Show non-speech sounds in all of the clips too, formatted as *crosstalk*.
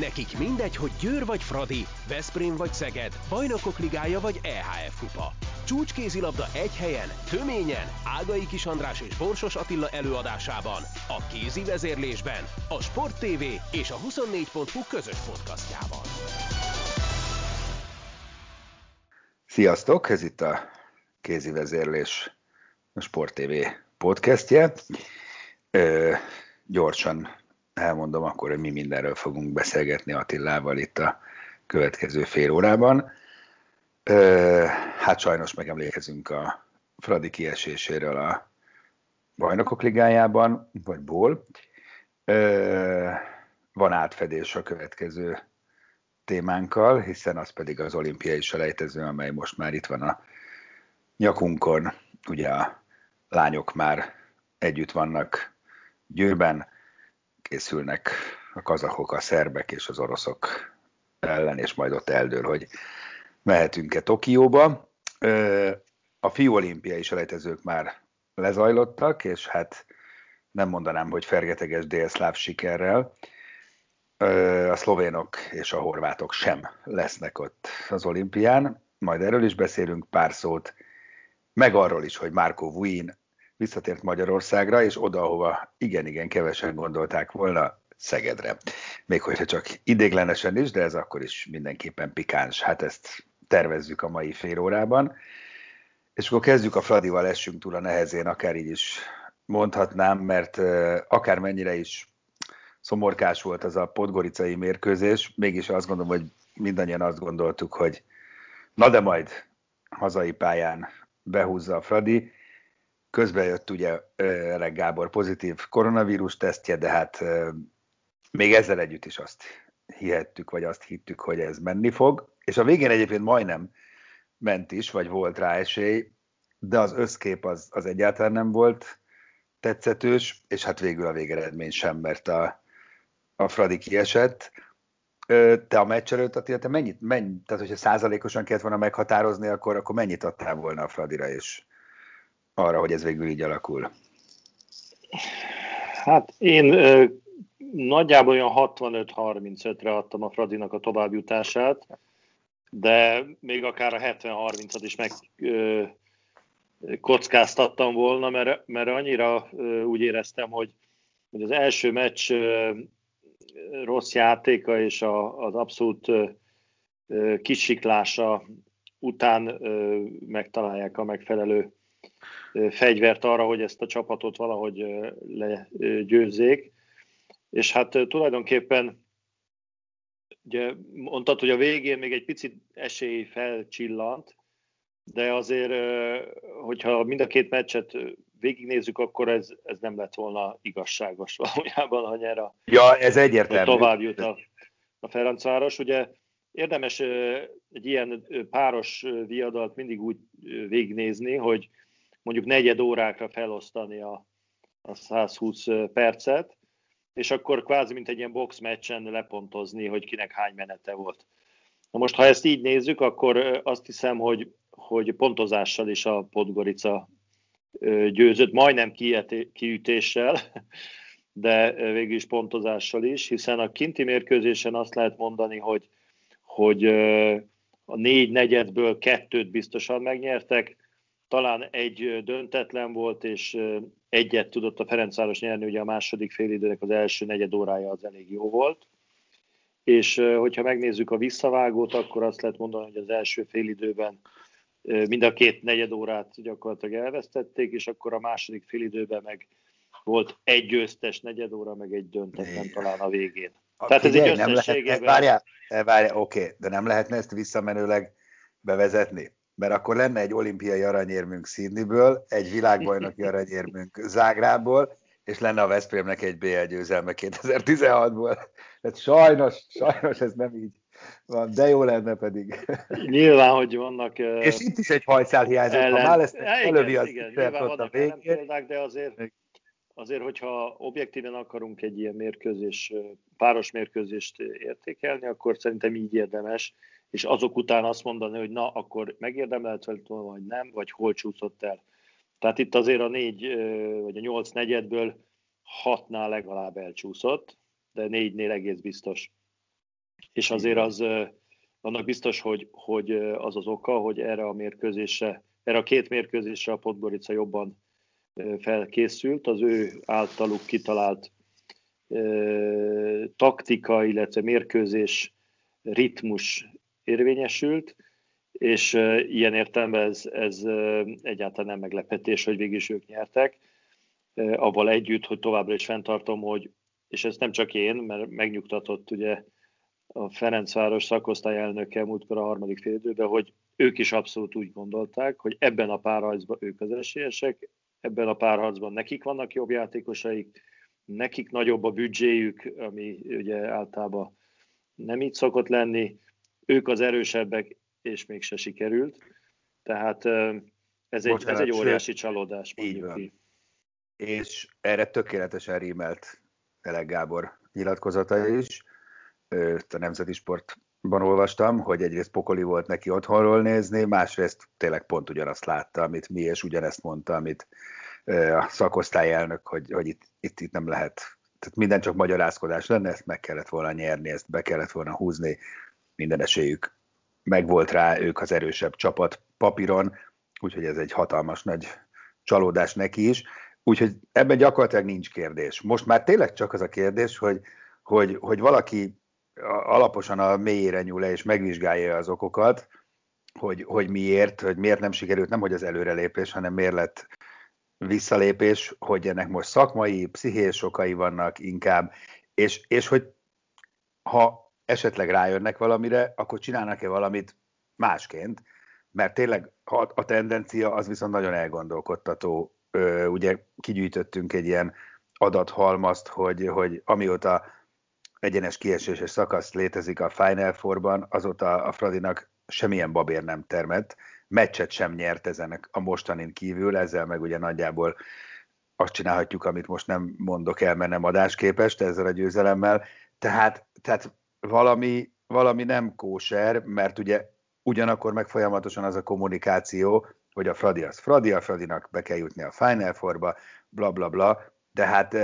Nekik mindegy, hogy Győr vagy Fradi, Veszprém vagy Szeged, Bajnokok Ligája vagy EHF Kupa. Csúcskézilabda egy helyen, töményen, Ágai Kis András és Borsos Attila előadásában, a kézi vezérlésben, a Sport TV és a 24.hu közös podcastjában. Sziasztok, ez itt a kézi vezérlés a Sport TV podcastje. Ö, gyorsan elmondom akkor, hogy mi mindenről fogunk beszélgetni Attilával itt a következő fél órában. Hát sajnos megemlékezünk a Fradi kieséséről a Bajnokok Ligájában, vagy ból. Van átfedés a következő témánkkal, hiszen az pedig az olimpiai selejtező, amely most már itt van a nyakunkon. Ugye a lányok már együtt vannak Győrben, készülnek a kazakok, a szerbek és az oroszok ellen, és majd ott eldől, hogy mehetünk-e Tokióba. A fiú olimpiai selejtezők már lezajlottak, és hát nem mondanám, hogy fergeteges délszláv sikerrel. A szlovénok és a horvátok sem lesznek ott az olimpián, majd erről is beszélünk pár szót, meg arról is, hogy Márko Vuin visszatért Magyarországra, és oda, ahova igen-igen kevesen gondolták volna, Szegedre. Még hogyha csak idéglenesen is, de ez akkor is mindenképpen pikáns. Hát ezt tervezzük a mai fél órában. És akkor kezdjük a Fradival, essünk túl a nehezén, akár így is mondhatnám, mert akár mennyire is szomorkás volt az a podgoricai mérkőzés, mégis azt gondolom, hogy mindannyian azt gondoltuk, hogy na de majd hazai pályán behúzza a Fradi, Közben jött ugye Elek Gábor pozitív koronavírus tesztje, de hát még ezzel együtt is azt hihettük, vagy azt hittük, hogy ez menni fog. És a végén egyébként majdnem ment is, vagy volt rá esély, de az összkép az, az egyáltalán nem volt tetszetős, és hát végül a végeredmény sem, mert a, a Fradi kiesett. Te a meccs előtt, Attila, te mennyit, mennyi, tehát hogyha százalékosan kellett volna meghatározni, akkor, akkor mennyit adtál volna a Fradira, és arra, hogy ez végül így alakul? Hát én ö, nagyjából olyan 65-35-re adtam a Fradinak a továbbjutását, de még akár a 70-30-at is meg ö, kockáztattam volna, mert, mert annyira ö, úgy éreztem, hogy, hogy az első meccs ö, rossz játéka és a, az abszolút ö, kisiklása után ö, megtalálják a megfelelő fegyvert arra, hogy ezt a csapatot valahogy legyőzzék. És hát tulajdonképpen ugye mondtad, hogy a végén még egy picit esély felcsillant, de azért, hogyha mind a két meccset végignézzük, akkor ez, ez nem lett volna igazságos *laughs* valójában, hogy erre ja, ez egyértelmű. tovább jut a, a Ferencváros. Ugye érdemes egy ilyen páros viadalt mindig úgy végignézni, hogy mondjuk negyed órákra felosztani a, a 120 percet, és akkor kvázi mint egy ilyen box meccsen lepontozni, hogy kinek hány menete volt. Na most, ha ezt így nézzük, akkor azt hiszem, hogy, hogy pontozással is a Podgorica győzött, majdnem kiütéssel, *laughs* de végül is pontozással is, hiszen a kinti mérkőzésen azt lehet mondani, hogy, hogy a négy negyedből kettőt biztosan megnyertek, talán egy döntetlen volt, és egyet tudott a Ferencváros nyerni, ugye a második félidőnek az első negyed órája az elég jó volt. És hogyha megnézzük a visszavágót, akkor azt lehet mondani, hogy az első félidőben mind a két negyed órát gyakorlatilag elvesztették, és akkor a második félidőben meg volt egy győztes negyed óra, meg egy döntetlen talán a végén. A, Tehát ez egy összességében... Várjál, várjál, oké, de nem lehetne ezt visszamenőleg bevezetni? Mert akkor lenne egy olimpiai aranyérmünk Sydneyből, egy világbajnoki *laughs* aranyérmünk Zágrából, és lenne a Veszprémnek egy BL győzelme 2016-ból. Tehát sajnos, sajnos ez nem így van, de jó lenne pedig. Nyilván, hogy vannak... És itt is egy hajszál hiányzott, ellen... ha már ezt elővi az igen, nyilván vannak a példák, de azért, azért, hogyha objektíven akarunk egy ilyen mérkőzés, páros mérkőzést értékelni, akkor szerintem így érdemes és azok után azt mondani, hogy na, akkor megérdemelt volna, vagy nem, vagy hol csúszott el. Tehát itt azért a négy, vagy a nyolc negyedből hatnál legalább elcsúszott, de négynél egész biztos. és azért az, annak biztos, hogy, hogy az az oka, hogy erre a mérkőzésre, erre a két mérkőzésre a Podgorica jobban felkészült, az ő általuk kitalált taktika, illetve mérkőzés ritmus érvényesült, és ilyen értelemben ez, ez egyáltalán nem meglepetés, hogy végig is ők nyertek, avval együtt, hogy továbbra is fenntartom, hogy, és ez nem csak én, mert megnyugtatott ugye a Ferencváros szakosztály elnöke múltkor a harmadik fél időben, hogy ők is abszolút úgy gondolták, hogy ebben a párharcban ők az esélyesek, ebben a párharcban nekik vannak jobb játékosaik, nekik nagyobb a büdzséjük, ami ugye általában nem így szokott lenni, ők az erősebbek, és mégse sikerült. Tehát ez egy, Bocsánat, ez egy óriási sőt, csalódás. Így van. Ki. És erre tökéletesen rímelt Elek Gábor nyilatkozata is. A Nemzeti Sportban olvastam, hogy egyrészt pokoli volt neki otthonról nézni, másrészt tényleg pont ugyanazt látta, amit mi, és ugyanezt mondta, amit a szakosztály elnök, hogy, hogy itt, itt, itt nem lehet, tehát minden csak magyarázkodás lenne, ezt meg kellett volna nyerni, ezt be kellett volna húzni, minden esélyük megvolt rá, ők az erősebb csapat papíron, úgyhogy ez egy hatalmas nagy csalódás neki is. Úgyhogy ebben gyakorlatilag nincs kérdés. Most már tényleg csak az a kérdés, hogy, hogy, hogy valaki alaposan a mélyére nyúl le és megvizsgálja az okokat, hogy, hogy miért, hogy miért nem sikerült, nem hogy az előrelépés, hanem miért lett visszalépés, hogy ennek most szakmai, pszichés okai vannak inkább, és, és hogy ha esetleg rájönnek valamire, akkor csinálnak-e valamit másként, mert tényleg a tendencia az viszont nagyon elgondolkodtató. Ugye kigyűjtöttünk egy ilyen adathalmazt, hogy, hogy amióta egyenes kieséses szakasz létezik a Final Four-ban, azóta a Fradinak semmilyen babér nem termett, meccset sem nyert ezen a mostanin kívül, ezzel meg ugye nagyjából azt csinálhatjuk, amit most nem mondok el, mert nem adásképest ezzel a győzelemmel. Tehát, tehát valami, valami nem kóser, mert ugye ugyanakkor meg folyamatosan az a kommunikáció, hogy a Fradi az Fradi, a Fradinak be kell jutni a Final Four-ba, bla bla bla, de hát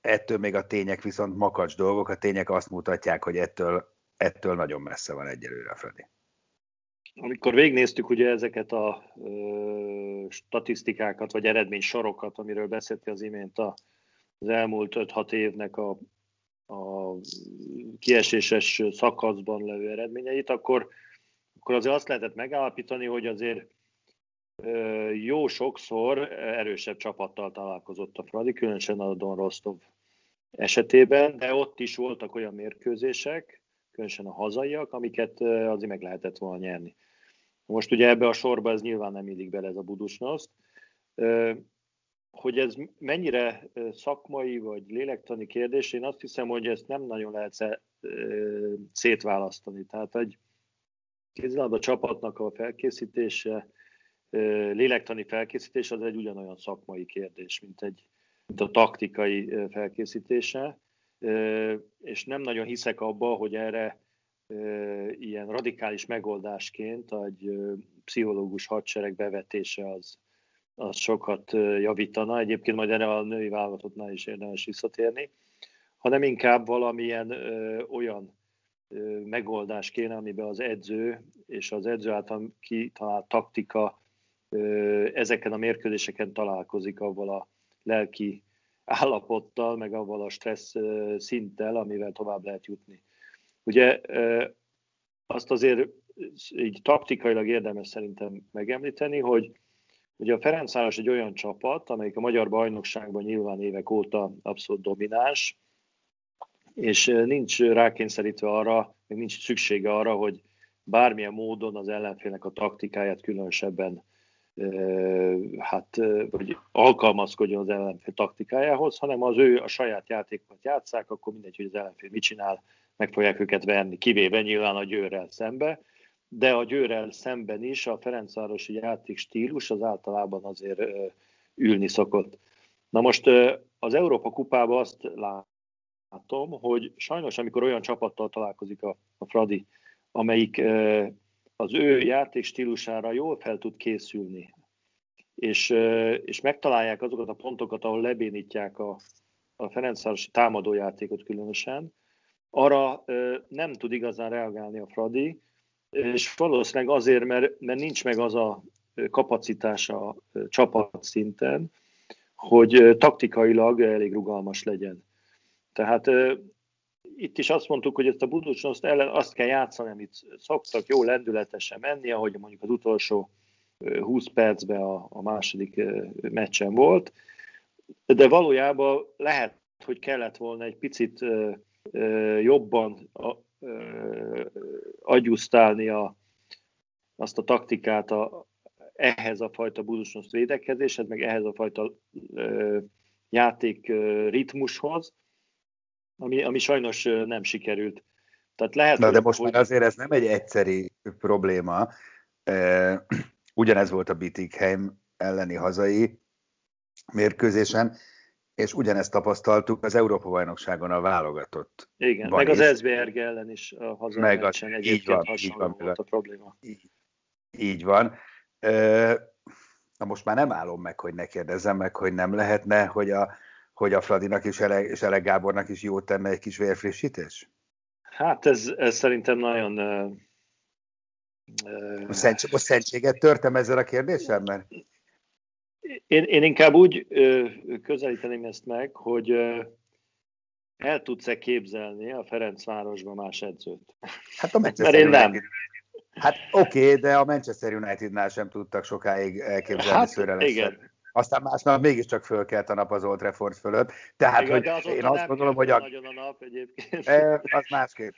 ettől még a tények viszont makacs dolgok, a tények azt mutatják, hogy ettől, ettől nagyon messze van egyelőre a Fradi. Amikor végnéztük ugye ezeket a ö, statisztikákat, vagy eredménysorokat, amiről beszéltél az imént a, az elmúlt 5-6 évnek a a kieséses szakaszban levő eredményeit, akkor, akkor azért azt lehetett megállapítani, hogy azért jó sokszor erősebb csapattal találkozott a Fradi, különösen a Don Rostov esetében, de ott is voltak olyan mérkőzések, különösen a hazaiak, amiket azért meg lehetett volna nyerni. Most ugye ebbe a sorba ez nyilván nem illik bele ez a Budusnoszt hogy ez mennyire szakmai vagy lélektani kérdés, én azt hiszem, hogy ezt nem nagyon lehet szétválasztani. Tehát egy kézilabda csapatnak a felkészítése, lélektani felkészítés az egy ugyanolyan szakmai kérdés, mint, egy, mint a taktikai felkészítése, és nem nagyon hiszek abba, hogy erre ilyen radikális megoldásként egy pszichológus hadsereg bevetése az, az sokat javítana. Egyébként majd erre a női válogatottnál is érdemes visszatérni, hanem inkább valamilyen ö, olyan ö, megoldás kéne, amiben az edző és az edző által kitalált taktika ö, ezeken a mérkőzéseken találkozik avval a lelki állapottal, meg avval a stressz szinttel, amivel tovább lehet jutni. Ugye azt azért így taktikailag érdemes szerintem megemlíteni, hogy Ugye a Ferencváros egy olyan csapat, amelyik a magyar bajnokságban nyilván évek óta abszolút domináns, és nincs rákényszerítve arra, még nincs szüksége arra, hogy bármilyen módon az ellenfélnek a taktikáját különösebben hát, vagy alkalmazkodjon az ellenfél taktikájához, hanem az ő a saját játékokat játszák, akkor mindegy, hogy az ellenfél mit csinál, meg fogják őket verni, kivéve nyilván a győrrel szembe de a győrrel szemben is a Ferencvárosi játék stílus az általában azért ülni szokott. Na most az Európa kupában azt látom, hogy sajnos amikor olyan csapattal találkozik a, a Fradi, amelyik az ő játék stílusára jól fel tud készülni, és, és megtalálják azokat a pontokat, ahol lebénítják a, a Ferencvárosi támadójátékot különösen, arra nem tud igazán reagálni a Fradi, és valószínűleg azért, mert, mert nincs meg az a kapacitása a csapat szinten, hogy taktikailag elég rugalmas legyen. Tehát itt is azt mondtuk, hogy ezt a Buducsnoszt ellen azt kell játszani, amit szoktak, jó lendületesen menni, ahogy mondjuk az utolsó 20 percben a, a második meccsen volt, de valójában lehet, hogy kellett volna egy picit jobban agyusztálni a, azt a taktikát a, ehhez a fajta Budusnoszt védekezéshez, meg ehhez a fajta játék ritmushoz, ami, ami sajnos nem sikerült. Tehát lehet, Na, de most hogy... már azért ez nem egy egyszeri probléma. Ugyanez volt a Bittigheim elleni hazai mérkőzésen, és ugyanezt tapasztaltuk az Európa-bajnokságon a válogatott. Igen, meg az SBRG ellen is a a, egyébként így van, így van, volt a probléma. Így, így van. Na most már nem állom meg, hogy ne kérdezzem meg, hogy nem lehetne, hogy a hogy a Fradinak és Ele, és Ele Gábornak is jót tenne egy kis vérfrissítés? Hát ez, ez szerintem nagyon... Uh, a szentséget törtem ezzel a kérdéssel? Mert... Én, én inkább úgy uh, közelíteném ezt meg, hogy el tudsz-e képzelni a Ferencvárosban más edzőt? Hát a Manchester Mert én nem. Hát oké, okay, de a Manchester Unitednál sem tudtak sokáig elképzelni hát, Igen, aztán másnap mégiscsak fölkelt a nap az Old Trafford fölött. Tehát, Igen, hogy én azt gondolom, hogy a... Nagyon a nap egyébként. E, az másképp.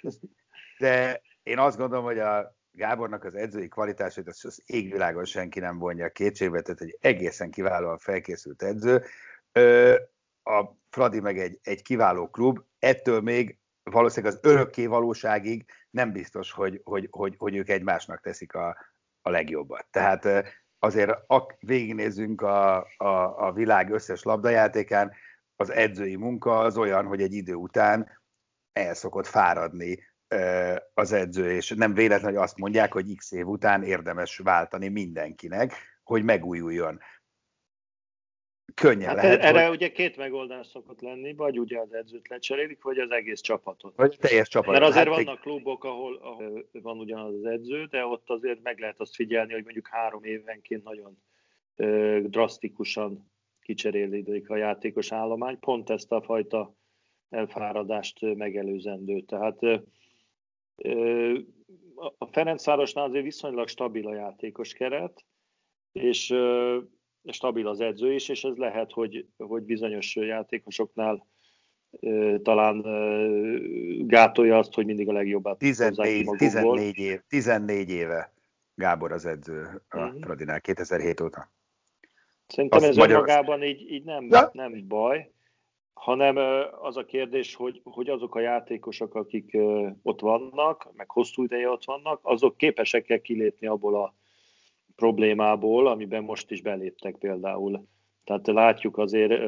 De én azt gondolom, hogy a Gábornak az edzői kvalitásait az, az égvilágon senki nem vonja kétségbe, tehát egy egészen kiválóan felkészült edző. A Fradi meg egy, egy kiváló klub, ettől még valószínűleg az örökké valóságig nem biztos, hogy, hogy, hogy, hogy ők egymásnak teszik a, a legjobbat. Tehát azért ak, végignézzünk a, a, a világ összes labdajátékán, az edzői munka az olyan, hogy egy idő után el szokott fáradni az edző, és nem véletlen, hogy azt mondják, hogy x év után érdemes váltani mindenkinek, hogy megújuljon könnyen hát lehet. Erre hogy... ugye két megoldás szokott lenni, vagy ugye az edzőt lecserélik, vagy az egész csapatot. Vagy teljes csapat. Mert azért hát vannak klubok, ahol, ahol van ugyanaz az edző, de ott azért meg lehet azt figyelni, hogy mondjuk három évenként nagyon ö, drasztikusan kicserélődik a játékos állomány, pont ezt a fajta elfáradást megelőzendő. Tehát a Ferencvárosnál azért viszonylag stabil a játékos keret, és stabil az edző is, és ez lehet, hogy, hogy bizonyos játékosoknál talán gátolja azt, hogy mindig a legjobbat 14, 14, év, 14 éve Gábor az edző a uh-huh. Pradinál 2007 óta. Szerintem Azt ez magyar... önmagában így, így nem, ja. nem baj, hanem az a kérdés, hogy, hogy azok a játékosok, akik ott vannak, meg hosszú ideje ott vannak, azok képesek-e kilépni abból a problémából, amiben most is beléptek például. Tehát látjuk azért,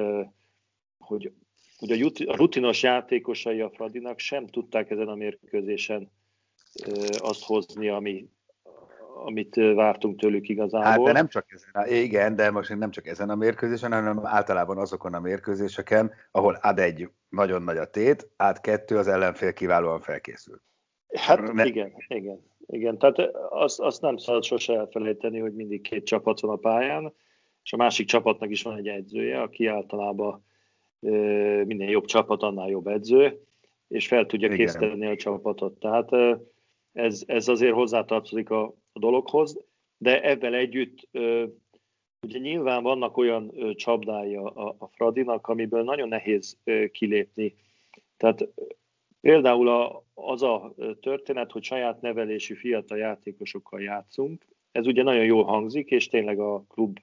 hogy, hogy a rutinos játékosai a Fradinak sem tudták ezen a mérkőzésen azt hozni, ami, amit vártunk tőlük igazából. Hát de nem csak ezen, igen, de most nem csak ezen a mérkőzésen, hanem általában azokon a mérkőzéseken, ahol ad egy nagyon nagy a tét, át kettő az ellenfél kiválóan felkészült. Hát ne... igen, igen. Igen, tehát azt, azt nem szabad sose elfelejteni, hogy mindig két csapat van a pályán, és a másik csapatnak is van egy edzője, aki általában minél jobb csapat, annál jobb edző, és fel tudja készíteni a csapatot. Tehát ez, ez azért hozzátartozik a, a dologhoz, de ebben együtt ugye nyilván vannak olyan csapdái a, a Fradinak, amiből nagyon nehéz kilépni. Tehát Például a, az a történet, hogy saját nevelésű fiatal játékosokkal játszunk, ez ugye nagyon jól hangzik, és tényleg a klub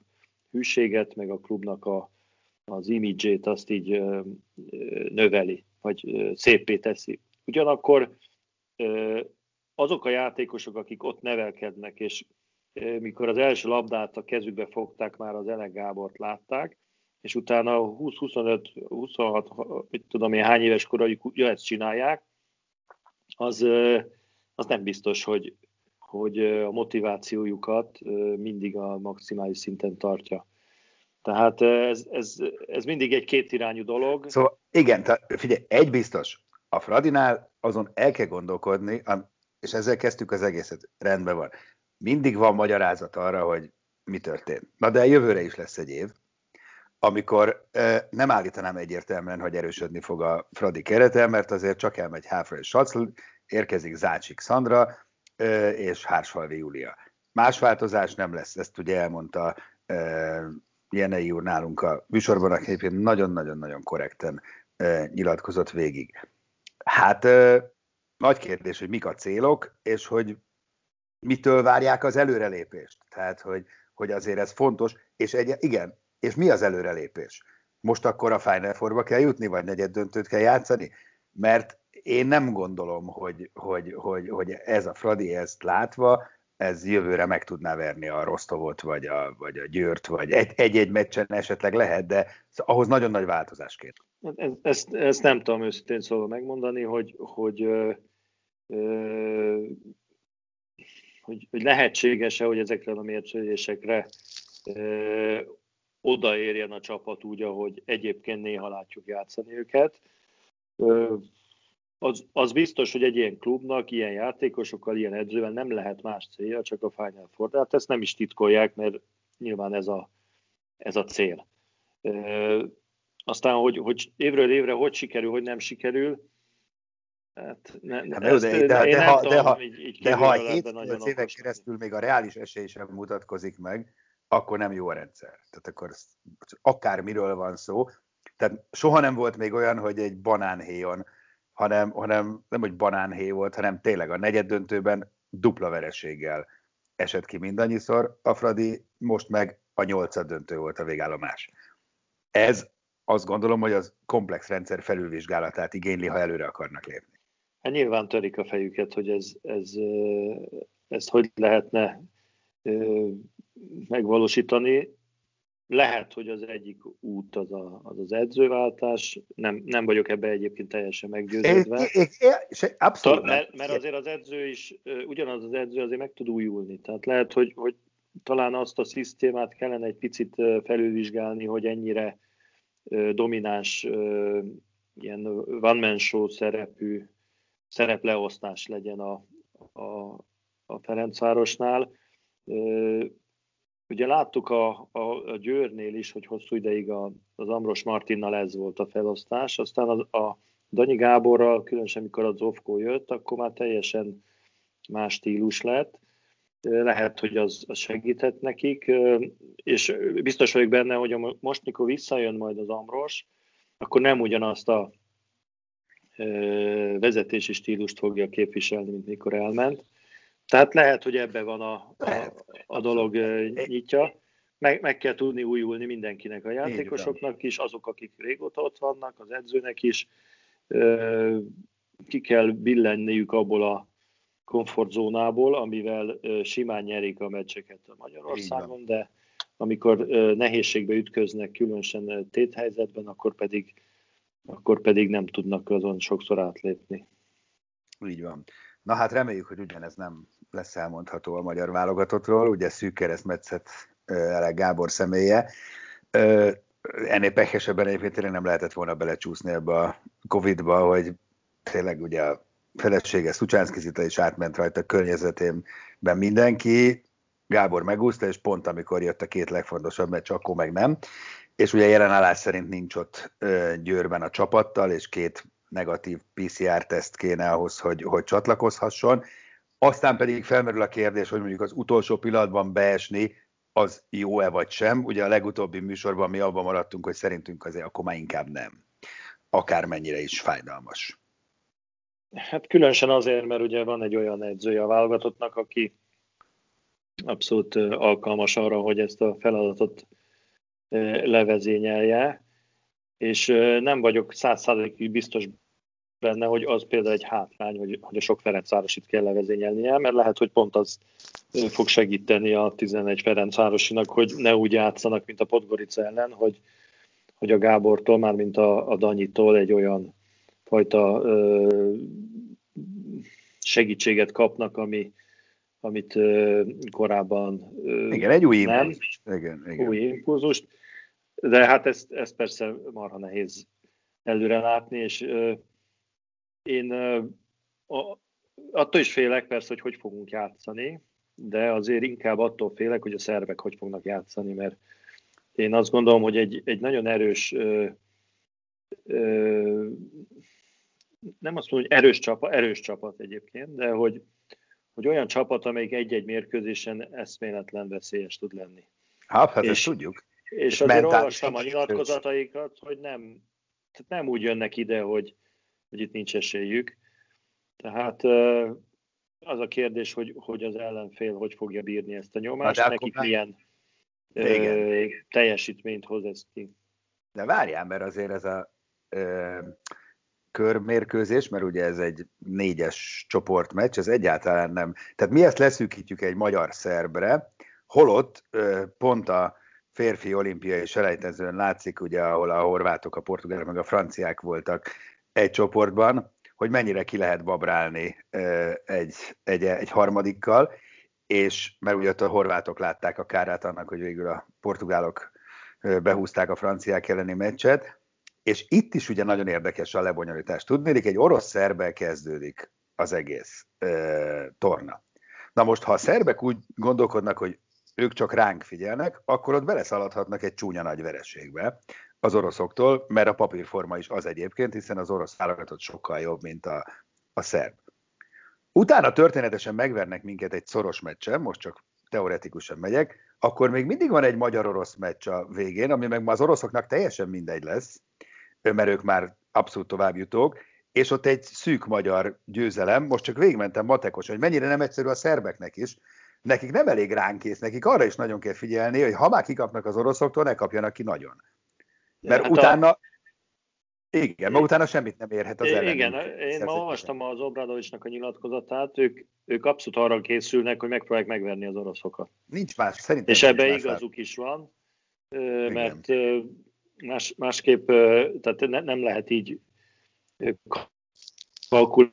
hűséget, meg a klubnak a, az imidzsét azt így növeli, vagy szépé teszi. Ugyanakkor azok a játékosok, akik ott nevelkednek, és mikor az első labdát a kezükbe fogták, már az Ele Gábort látták, és utána 20-25, 26, mit tudom én, hány éves korajuk ja, ezt csinálják, az, az nem biztos, hogy, hogy a motivációjukat mindig a maximális szinten tartja. Tehát ez, ez, ez mindig egy kétirányú dolog. Szóval igen, tehát figyelj, egy biztos, a Fradinál azon el kell gondolkodni, és ezzel kezdtük az egészet, rendben van. Mindig van magyarázat arra, hogy mi történt. Na de jövőre is lesz egy év, amikor e, nem állítanám egyértelműen, hogy erősödni fog a Fradi kerete, mert azért csak elmegy Háfra és Sacl, érkezik Zácsik Szandra e, és Hársfalvi Júlia. Más változás nem lesz, ezt ugye elmondta e, Jenei úr nálunk a műsorban, aki nagyon-nagyon-nagyon korrekten nyilatkozott végig. Hát nagy kérdés, hogy mik a célok, és hogy mitől várják az előrelépést. Tehát, hogy, hogy azért ez fontos, és egy, igen, és mi az előrelépés? Most akkor a Final Four-ba kell jutni, vagy negyed döntőt kell játszani? Mert én nem gondolom, hogy, hogy, hogy, hogy ez a Fradi ezt látva, ez jövőre meg tudná verni a Rostovot, vagy a, vagy a Győrt, vagy egy-egy meccsen esetleg lehet, de ahhoz nagyon nagy változás kér. Ezt, ezt nem tudom őszintén szóval megmondani, hogy, hogy, ö, ö, hogy, hogy lehetséges-e, hogy ezekre a mérkőzésekre odaérjen a csapat úgy, ahogy egyébként néha látjuk játszani őket. Az, az biztos, hogy egy ilyen klubnak, ilyen játékosokkal, ilyen edzővel nem lehet más célja, csak a Final Four. Tehát ezt nem is titkolják, mert nyilván ez a, ez a cél. E, aztán, hogy, hogy évről évre hogy sikerül, hogy nem sikerül, Hát, ne, hát, de, de, de, de, ha, de, ha, így, így de ha 7 éven keresztül még a reális esély sem mutatkozik meg, akkor nem jó a rendszer. Tehát akkor akár miről van szó. Tehát soha nem volt még olyan, hogy egy banánhéjon, hanem, hanem nem, hogy banánhé volt, hanem tényleg a negyed döntőben dupla vereséggel esett ki mindannyiszor. A Fradi most meg a nyolcad döntő volt a végállomás. Ez azt gondolom, hogy az komplex rendszer felülvizsgálatát igényli, ha előre akarnak lépni. Hát nyilván törik a fejüket, hogy ez, ez, ezt hogy lehetne megvalósítani. Lehet, hogy az egyik út az a, az, az edzőváltás, nem, nem vagyok ebbe egyébként teljesen meggyőződve. É, é, é, abszolút. Mert, mert azért az edző is, ugyanaz az edző azért meg tud újulni. Tehát lehet, hogy, hogy talán azt a szisztémát kellene egy picit felülvizsgálni, hogy ennyire domináns ilyen one-man show szerepű szerepleosztás legyen a, a, a Ferencvárosnál. Ugye láttuk a, a, a Győrnél is, hogy hosszú ideig a, az Amros Martinnal ez volt a felosztás, aztán a, a Danyi Gáborral, különösen amikor a Zofko jött, akkor már teljesen más stílus lett. Lehet, hogy az, az segített nekik, és biztos vagyok benne, hogy most, mikor visszajön majd az Amros, akkor nem ugyanazt a vezetési stílust fogja képviselni, mint mikor elment. Tehát lehet, hogy ebbe van a, a, a dolog nyitja. Meg, meg kell tudni újulni mindenkinek, a játékosoknak is, azok, akik régóta ott vannak, az edzőnek is. Ki kell billenniük abból a komfortzónából, amivel simán nyerik a meccseket Magyarországon, de amikor nehézségbe ütköznek, különösen téthelyzetben, akkor pedig akkor pedig nem tudnak azon sokszor átlépni. Így van. Na hát reméljük, hogy ugyanez nem lesz elmondható a magyar válogatottról, ugye szűk keresztmetszet Elek Gábor személye. Ennél pehesebben egyébként nem lehetett volna belecsúszni ebbe a Covid-ba, hogy tényleg ugye a felesége Szucsánszki Zita is átment rajta a környezetében mindenki, Gábor megúszta, és pont amikor jött a két legfontosabb meccs, akkor meg nem és ugye jelen állás szerint nincs ott Győrben a csapattal, és két negatív PCR-teszt kéne ahhoz, hogy, hogy csatlakozhasson. Aztán pedig felmerül a kérdés, hogy mondjuk az utolsó pillanatban beesni, az jó-e vagy sem. Ugye a legutóbbi műsorban mi abban maradtunk, hogy szerintünk azért akkor már inkább nem. Akármennyire is fájdalmas. Hát különösen azért, mert ugye van egy olyan edzője a válogatottnak, aki abszolút alkalmas arra, hogy ezt a feladatot levezényelje, és nem vagyok százszázalékig biztos benne, hogy az például egy hátrány, hogy, hogy a sok Ferencvárosit kell levezényelnie, mert lehet, hogy pont az fog segíteni a 11 Ferencvárosinak, hogy ne úgy játszanak, mint a Podgorica ellen, hogy, hogy a Gábortól, már mint a, a Danyitól egy olyan fajta ö, segítséget kapnak, ami, amit korábban igen, egy új nem. Impulzus. Igen, igen. Új impulzust. De hát ezt, ezt persze marha nehéz előre látni, és én a, attól is félek persze, hogy hogy fogunk játszani, de azért inkább attól félek, hogy a szervek hogy fognak játszani, mert én azt gondolom, hogy egy, egy nagyon erős ö, ö, nem azt mondom, hogy erős csapat, erős csapat egyébként, de hogy, hogy olyan csapat, amelyik egy-egy mérkőzésen eszméletlen veszélyes tud lenni. Hát, hát és, ezt tudjuk. És, és azért olvastam a nyilatkozataikat, hogy nem, tehát nem úgy jönnek ide, hogy, hogy itt nincs esélyük. Tehát az a kérdés, hogy, hogy az ellenfél hogy fogja bírni ezt a nyomást, hát nekik milyen ö, teljesítményt hoz ez ki. De várjál, mert azért ez a ö, körmérkőzés, mert ugye ez egy négyes csoportmeccs, ez egyáltalán nem. Tehát mi ezt leszűkítjük egy magyar szerbre, holott ö, pont a férfi olimpiai selejtezőn látszik, ugye, ahol a horvátok, a portugálok, meg a franciák voltak egy csoportban, hogy mennyire ki lehet babrálni egy, egy, egy harmadikkal, és mert ugye ott a horvátok látták a kárát annak, hogy végül a portugálok behúzták a franciák elleni meccset, és itt is ugye nagyon érdekes a lebonyolítás. Tudnélik, egy orosz szerbel kezdődik az egész e, torna. Na most, ha a szerbek úgy gondolkodnak, hogy ők csak ránk figyelnek, akkor ott beleszaladhatnak egy csúnya nagy vereségbe az oroszoktól, mert a papírforma is az egyébként, hiszen az orosz válogatott sokkal jobb, mint a, a szerb. Utána történetesen megvernek minket egy szoros meccsen, most csak teoretikusan megyek, akkor még mindig van egy magyar-orosz meccs a végén, ami meg az oroszoknak teljesen mindegy lesz, mert ők már abszolút továbbjutók, és ott egy szűk magyar győzelem, most csak végigmentem matekos, hogy mennyire nem egyszerű a szerbeknek is, nekik nem elég ránk kész, nekik arra is nagyon kell figyelni, hogy ha már kikapnak az oroszoktól, ne kapjanak ki nagyon. Mert hát utána, a... igen, mert utána semmit nem érhet az ellen. Igen, én ma olvastam az Obradovicsnak a nyilatkozatát, ők, ők abszolút arra készülnek, hogy megpróbálják megverni az oroszokat. Nincs más, szerintem. És ebbe igazuk más. is van, mert igen. más, másképp tehát ne, nem lehet így kalkulálni,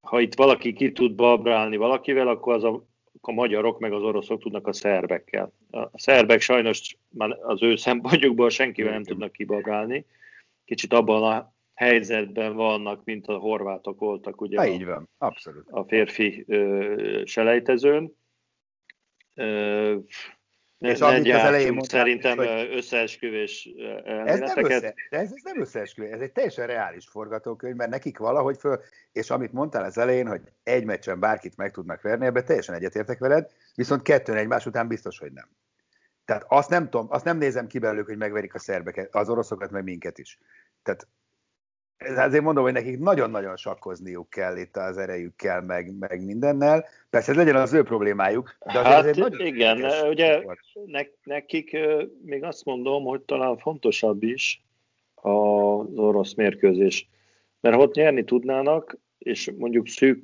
ha itt valaki ki tud babrálni valakivel, akkor az a a magyarok meg az oroszok tudnak a szerbekkel. A szerbek sajnos már az ő szempontjukból senkivel nem tudnak kibabrálni. Kicsit abban a helyzetben vannak, mint a horvátok voltak ugye ha, így van, abszolút. a férfi ö, selejtezőn. Ö, és amit az elején mondtál, szerintem hogy összeesküvés ez nem, össze, de ez, ez nem összeesküvés, ez egy teljesen reális forgatókönyv, mert nekik valahogy föl, és amit mondtál az elején, hogy egy meccsen bárkit meg tudnak verni, ebben teljesen egyetértek veled, viszont kettőn egymás után biztos, hogy nem. Tehát azt nem tudom, azt nem nézem ki belőlük, hogy megverik a szerbeket, az oroszokat, meg minket is. Tehát azért mondom, hogy nekik nagyon-nagyon sakkozniuk kell itt az erejükkel, meg, meg mindennel. Persze ez legyen az ő problémájuk, de azért hát, nagyon igen, ugye ne, nekik még azt mondom, hogy talán fontosabb is az orosz mérkőzés. Mert ha ott nyerni tudnának, és mondjuk szűk,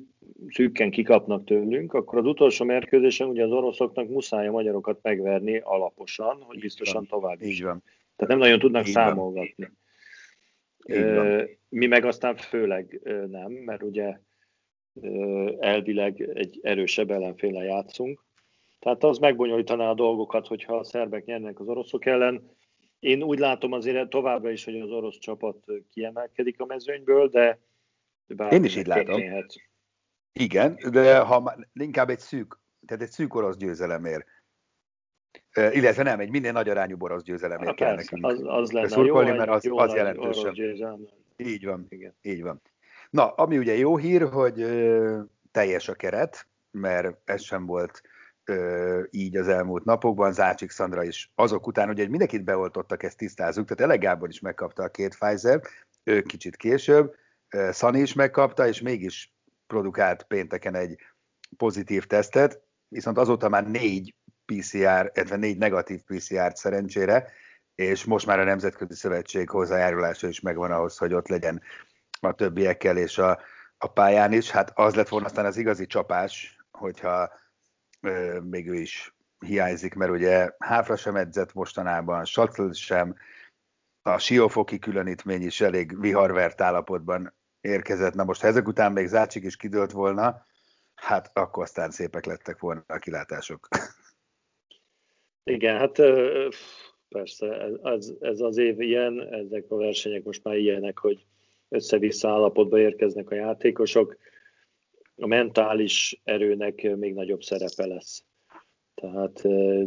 szűkken kikapnak tőlünk, akkor az utolsó mérkőzésen ugye az oroszoknak muszáj a magyarokat megverni alaposan, hogy biztosan tovább is. Így van. Tehát nem nagyon tudnak Így számolgatni. Van. Mi meg aztán főleg nem, mert ugye elvileg egy erősebb ellenféle játszunk. Tehát az megbonyolítaná a dolgokat, hogyha a szerbek nyernek az oroszok ellen. Én úgy látom azért továbbra is, hogy az orosz csapat kiemelkedik a mezőnyből, de Én is így látom. Igen, de ha inkább egy szűk, tehát egy szűk orosz győzelemért illetve nem, egy minél nagy arányú orosz győzelemért hát kell nekünk az, az lenne szurkolni, jó, mert az, jó az jelentősebb. Így van, Igen. így van. Na, ami ugye jó hír, hogy ö, teljes a keret, mert ez sem volt ö, így az elmúlt napokban. Zácsik Szandra is azok után, hogy mindenkit beoltottak, ezt tisztázzuk, tehát Ele Gábor is megkapta a két Pfizer, ő kicsit később, Szani is megkapta, és mégis produkált pénteken egy pozitív tesztet, viszont azóta már négy PCR, illetve négy negatív PCR-t szerencsére, és most már a Nemzetközi Szövetség hozzájárulása is megvan ahhoz, hogy ott legyen a többiekkel és a, a pályán is. Hát az lett volna aztán az igazi csapás, hogyha ö, még ő is hiányzik, mert ugye Háfra sem edzett mostanában, Sattl sem, a siófoki különítmény is elég viharvert állapotban érkezett. Na most ha ezek után még Zácsik is kidőlt volna, hát akkor aztán szépek lettek volna a kilátások. Igen, hát persze, ez, ez az év ilyen, ezek a versenyek most már ilyenek, hogy össze-vissza állapotba érkeznek a játékosok, a mentális erőnek még nagyobb szerepe lesz. Tehát uh,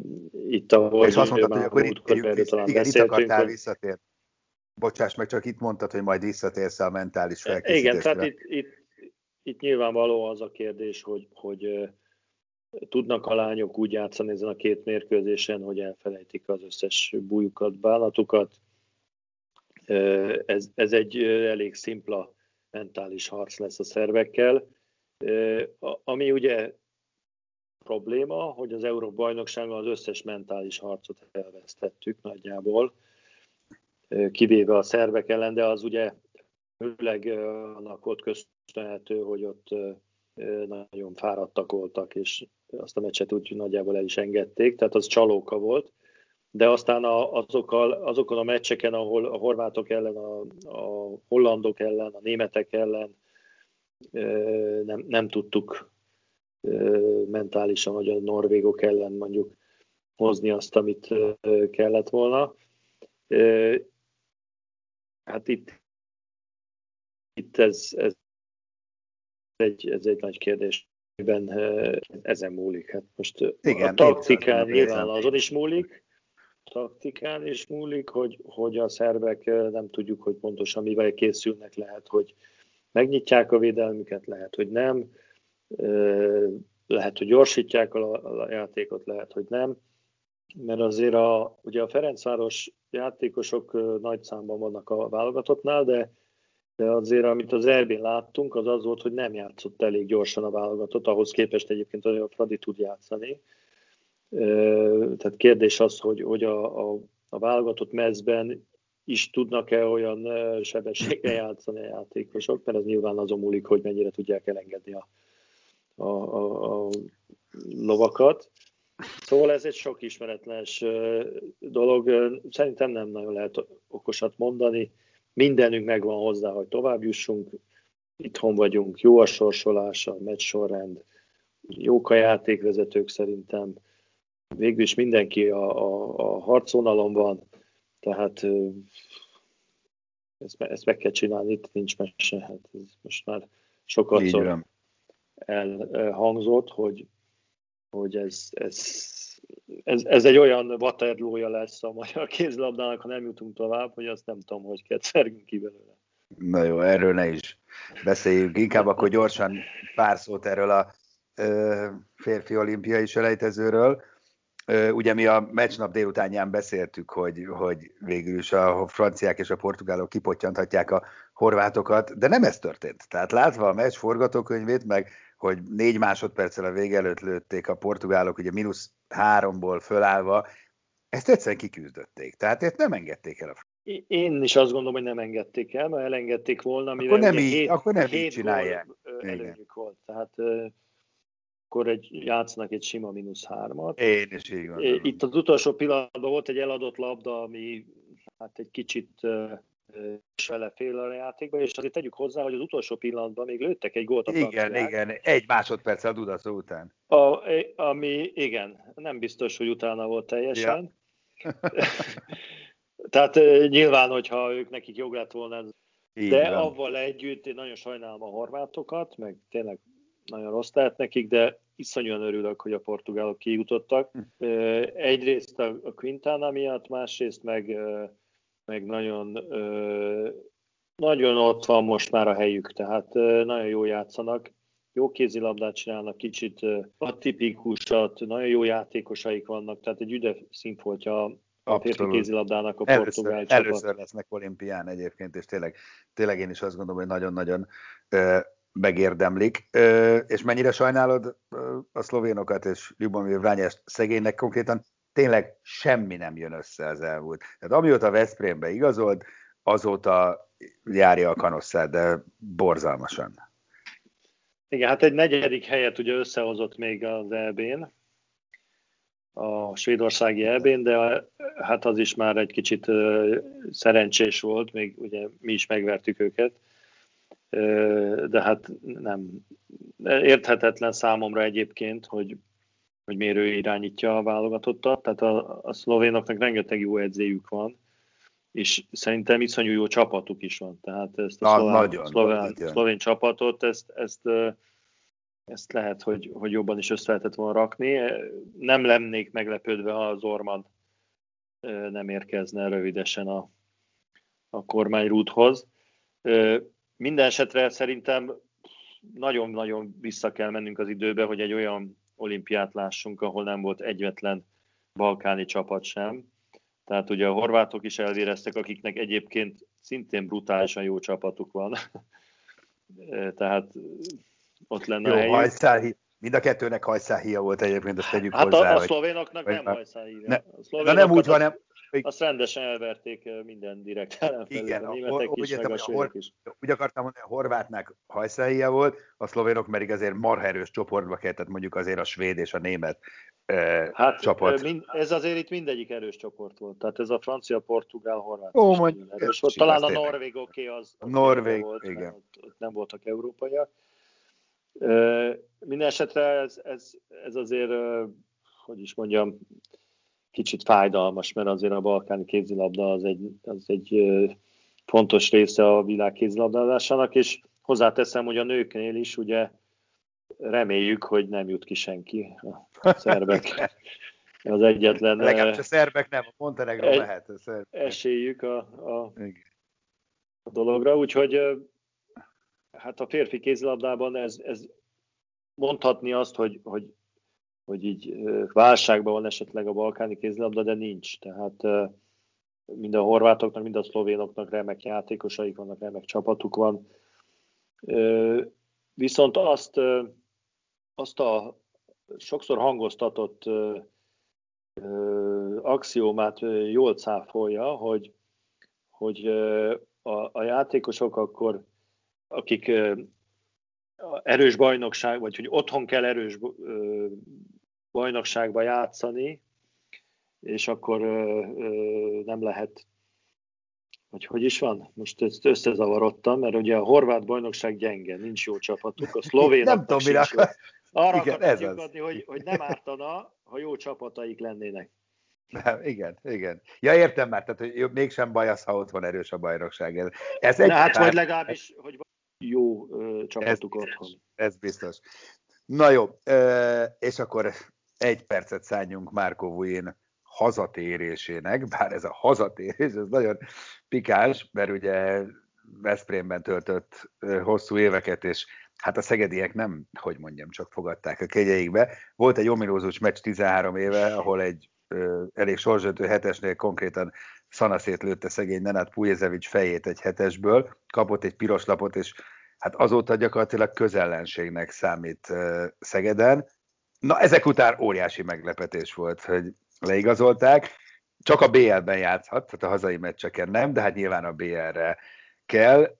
itt, ahol és azt mondtad, hogy akkor itt, itt, igen, itt akartál hogy... visszatérni. Bocsáss meg, csak itt mondtad, hogy majd visszatérsz a mentális felkészítésre. Igen, tehát itt, itt, itt nyilvánvaló az a kérdés, hogy, hogy tudnak a lányok úgy játszani ezen a két mérkőzésen, hogy elfelejtik az összes bújukat, bánatukat. Ez, ez egy elég szimpla mentális harc lesz a szervekkel, ami ugye probléma, hogy az Európa bajnokságon az összes mentális harcot elvesztettük nagyjából, kivéve a szervek ellen, de az ugye főleg annak volt köszönhető, hogy ott nagyon fáradtak voltak, és azt a meccset úgy nagyjából el is engedték, tehát az csalóka volt. De aztán azokkal, azokon a meccseken, ahol a horvátok ellen, a, a hollandok ellen, a németek ellen nem, nem tudtuk mentálisan, vagy a norvégok ellen mondjuk hozni azt, amit kellett volna. Hát itt, itt ez, ez, egy, ez egy nagy kérdés, amiben ezen múlik. Hát most Igen, a taktikán nyilván azon is múlik, taktikán is múlik, hogy, hogy a szervek nem tudjuk, hogy pontosan mivel készülnek, lehet, hogy megnyitják a védelmüket, lehet, hogy nem. Lehet, hogy gyorsítják a, a játékot, lehet, hogy nem, mert azért a, ugye a Ferencváros játékosok nagy számban vannak a válogatottnál, de, de azért, amit az Erbén láttunk, az az volt, hogy nem játszott elég gyorsan a válogatott, ahhoz képest egyébként, hogy a Fradi tud játszani. Tehát kérdés az, hogy, hogy a, a, a válogatott mezben is tudnak-e olyan sebességgel játszani a játékosok, mert az nyilván azon múlik, hogy mennyire tudják elengedni a, a, a, a lovakat. Szóval ez egy sok ismeretlenes dolog. Szerintem nem nagyon lehet okosat mondani. Mindenünk megvan hozzá, hogy tovább jussunk. Itthon vagyunk, jó a sorsolás, a meccs sorrend, jók a játékvezetők szerintem. Végül is mindenki a, a, a harcvonalon van, tehát ezt, ezt meg kell csinálni, itt nincs mese. Hát ez most már sokat elhangzott, hogy, hogy ez, ez, ez, ez egy olyan waterloo lesz a magyar kézlabdának, ha nem jutunk tovább, hogy azt nem tudom, hogy ketszergünk ki belőle. Na jó, erről ne is beszéljünk. Inkább akkor gyorsan pár szót erről a ö, férfi olimpiai selejtezőről. Ö, ugye mi a meccsnap délutánján beszéltük, hogy, hogy végül is a franciák és a portugálok kipotyanthatják a horvátokat, de nem ez történt. Tehát látva a meccs forgatókönyvét, meg hogy négy másodperccel a vége előtt lőtték a portugálok, ugye mínusz háromból fölállva, ezt egyszerűen kiküzdötték. Tehát ezt nem engedték el a én is azt gondolom, hogy nem engedték el, mert elengedték volna, mivel akkor nem így, hét, akkor nem hét így csinálják. előnyük volt. Tehát akkor egy, játsznak egy sima mínusz hármat. Én is így gondolom. Itt az utolsó pillanatban volt egy eladott labda, ami hát egy kicsit és vele fél a játékban, és azért tegyük hozzá, hogy az utolsó pillanatban még lőttek egy gólt a Igen, franciák. igen, egy másodperc a Dudaszó után. A, ami, igen, nem biztos, hogy utána volt teljesen. Ja. *laughs* Tehát nyilván, hogyha ők nekik jog lett volna ez. Így de van. avval együtt én nagyon sajnálom a horvátokat, meg tényleg nagyon rossz lehet nekik, de iszonyúan örülök, hogy a portugálok kijutottak. Hm. Egyrészt a Quintana miatt, másrészt meg meg nagyon, nagyon ott van most már a helyük, tehát nagyon jó játszanak, jó kézilabdát csinálnak, kicsit atipikusat, nagyon jó játékosaik vannak, tehát egy üde színfoltja a férfi kézilabdának a portugál csapat. Először lesznek olimpián egyébként, és tényleg, tényleg én is azt gondolom, hogy nagyon-nagyon ö, megérdemlik. Ö, és mennyire sajnálod ö, a szlovénokat és Ljubomir Vrányást szegénynek konkrétan tényleg semmi nem jön össze az elmúlt. Tehát amióta Veszprémbe igazolt, azóta járja a kanosszát, de borzalmasan. Igen, hát egy negyedik helyet ugye összehozott még az EB-n, a svédországi EB-n, de hát az is már egy kicsit szerencsés volt, még ugye mi is megvertük őket, de hát nem. Érthetetlen számomra egyébként, hogy hogy miért ő irányítja a válogatottat. Tehát a, a szlovénoknak rengeteg jó edzéjük van, és szerintem iszonyú jó csapatuk is van. Tehát ezt a Na, szlován, nagyon, szlovén, nagyon. szlovén csapatot, ezt, ezt, ezt lehet, hogy, hogy jobban is össze lehetett volna rakni. Nem lennék meglepődve, ha az Orman nem érkezne rövidesen a, a kormányrúthoz. Minden esetre szerintem nagyon-nagyon vissza kell mennünk az időbe, hogy egy olyan olimpiát lássunk, ahol nem volt egyetlen balkáni csapat sem. Tehát ugye a horvátok is elvéreztek, akiknek egyébként szintén brutálisan jó csapatuk van. *laughs* Tehát ott lenne jó, a mind a kettőnek hajszáhia volt egyébként, ezt tegyük hát hozzá. Hát a, a szlovénoknak nem hajszáhia. Ne, a nem úgy van, nem, azt rendesen elverték minden direkt *laughs* ellenfelőt, Igen, a németek is, meg a, a hor, is. Úgy akartam mondani, a horvátnak hajszáhia volt, a szlovénok pedig azért marha erős csoportba kellett, mondjuk azért a svéd és a német eh, hát, csapat. Mind, ez azért itt mindegyik erős csoport volt, tehát ez a francia, portugál, horvát Ó, mondjuk, erős volt. Talán a norvég oké, okay, az, az Norvég, volt, igen. Ott, ott nem voltak európaiak. Uh, minden esetre ez, ez, ez azért, hogy is mondjam, kicsit fájdalmas, mert azért a balkáni kézilabda az egy, az egy fontos része a világ kézilabdázásának, és hozzáteszem, hogy a nőknél is ugye reméljük, hogy nem jut ki senki a szerbek. *laughs* Az egyetlen... Legalábbis a szerbek nem, a Montenegro egy, lehet. A szerbek. Esélyük a, a, a dologra, úgyhogy hát a férfi kézilabdában ez, ez mondhatni azt, hogy, hogy hogy így válságban van esetleg a balkáni kézilabda, de nincs. Tehát mind a horvátoknak, mind a szlovénoknak remek játékosaik vannak, remek csapatuk van. Viszont azt, azt a sokszor hangoztatott axiómát jól cáfolja, hogy, hogy a, a játékosok akkor, akik erős bajnokság, vagy hogy otthon kell erős bajnokságba játszani, és akkor ö, ö, nem lehet, vagy hogy is van? Most ezt összezavarodtam, mert ugye a horvát bajnokság gyenge, nincs jó csapatuk, a szlovén nem tudom, sincs jó. Arra igen, ez az. hogy, hogy nem ártana, ha jó csapataik lennének. Nem, igen, igen. Ja, értem már, tehát hogy mégsem baj az, ha ott van erős a bajnokság. Ez, ez egy, hát, vagy legalábbis, hogy jó ö, csapatuk ez, otthon. Ez biztos. Na jó, és akkor egy percet szálljunk Márko Vujén hazatérésének, bár ez a hazatérés, ez nagyon pikáns, mert ugye Veszprémben töltött hosszú éveket, és hát a szegediek nem, hogy mondjam, csak fogadták a kegyeikbe. Volt egy ominózus meccs 13 éve, ahol egy ö, elég sorsdöntő hetesnél konkrétan szanaszét lőtte szegény Nenát Pujezevics fejét egy hetesből, kapott egy piros lapot, és hát azóta gyakorlatilag közellenségnek számít ö, Szegeden. Na, ezek után óriási meglepetés volt, hogy leigazolták. Csak a BL-ben játszhat, tehát a hazai meccseken nem, de hát nyilván a BL-re kell.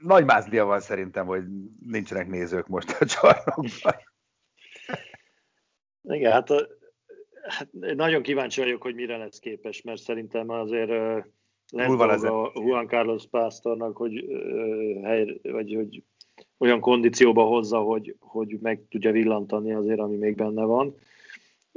Nagy mázlia van szerintem, hogy nincsenek nézők most a csarnokban. Igen, hát, hát nagyon kíváncsi vagyok, hogy mire lesz képes, mert szerintem azért lesz a Juan Carlos Pásztornak, hogy, hely, vagy, hogy olyan kondícióba hozza, hogy, hogy meg tudja villantani azért, ami még benne van.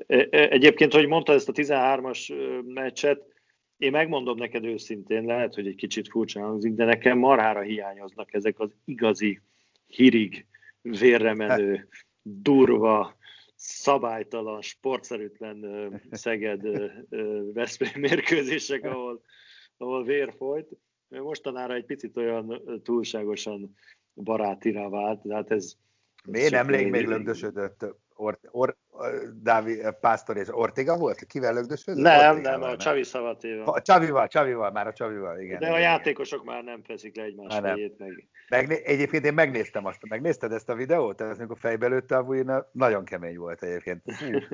E, e, egyébként, hogy mondta ezt a 13-as meccset, én megmondom neked őszintén, lehet, hogy egy kicsit furcsa hangzik, de nekem marhára hiányoznak ezek az igazi, hirig, vérre menő, durva, szabálytalan, sportszerűtlen *laughs* Szeged Veszprém mérkőzések, ahol, ahol vér folyt. Mostanára egy picit olyan túlságosan barátira vált, tehát ez... Miért nemrég még lögdösödött Or, Or, Dávi, Pásztor és Ortega volt? Kivel lögdösödött? Nem, Ortega nem, a Csavi Szavatéval. A Csavival, Csavival, már a Csavival, igen. De igen, a játékosok igen. már nem feszik le egymás már fejét meg. meg. Egyébként én megnéztem azt, megnézted ezt a videót? Tehát amikor fejbe lőtte a Vujna, nagyon kemény volt egyébként.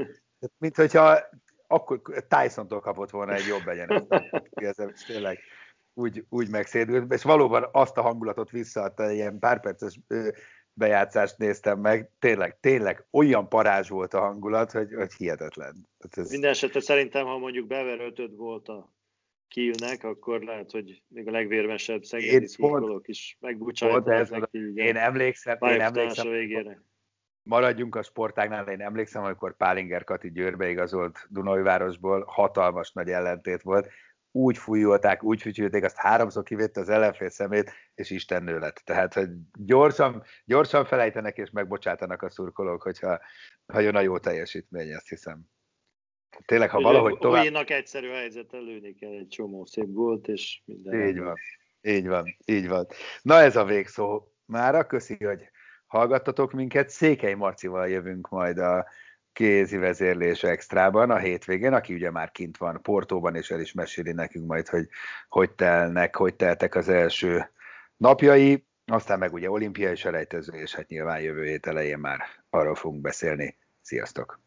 *laughs* Mint hogyha akkor Tyson-tól kapott volna egy jobb egyenet. Ez tényleg úgy, úgy megszédült, és valóban azt a hangulatot visszaadta, ilyen pár perces bejátszást néztem meg, tényleg, tényleg olyan parázs volt a hangulat, hogy, hogy hihetetlen. Ez... Minden esetre szerintem, ha mondjuk Bever 5 volt a Kielnek, akkor lehet, hogy még a legvérmesebb szegedi szurkolók is megbucsálják neki. Én emlékszem, én emlékszem, végére. Maradjunk a sportágnál, én emlékszem, amikor Pálinger Kati Győrbe igazolt Dunajvárosból, hatalmas nagy ellentét volt, úgy fújolták, úgy fütyülték, azt háromszor kivette az ellenfél szemét, és Isten lett. Tehát, hogy gyorsan, gyorsan felejtenek és megbocsátanak a szurkolók, hogyha ha jön a jó teljesítmény, azt hiszem. Tényleg, ha valahogy tovább... Olyannak egyszerű helyzet előni kell egy csomó szép gólt, és minden. Így van, így van, így van. Na ez a végszó mára, köszi, hogy hallgattatok minket. Székely Marcival jövünk majd a kézi vezérlés extrában a hétvégén, aki ugye már kint van Portóban, és el is meséli nekünk majd, hogy hogy telnek, hogy teltek az első napjai, aztán meg ugye olimpiai selejtező, és hát nyilván jövő hét elején már arról fogunk beszélni. Sziasztok!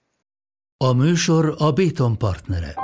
A műsor a Béton partnere.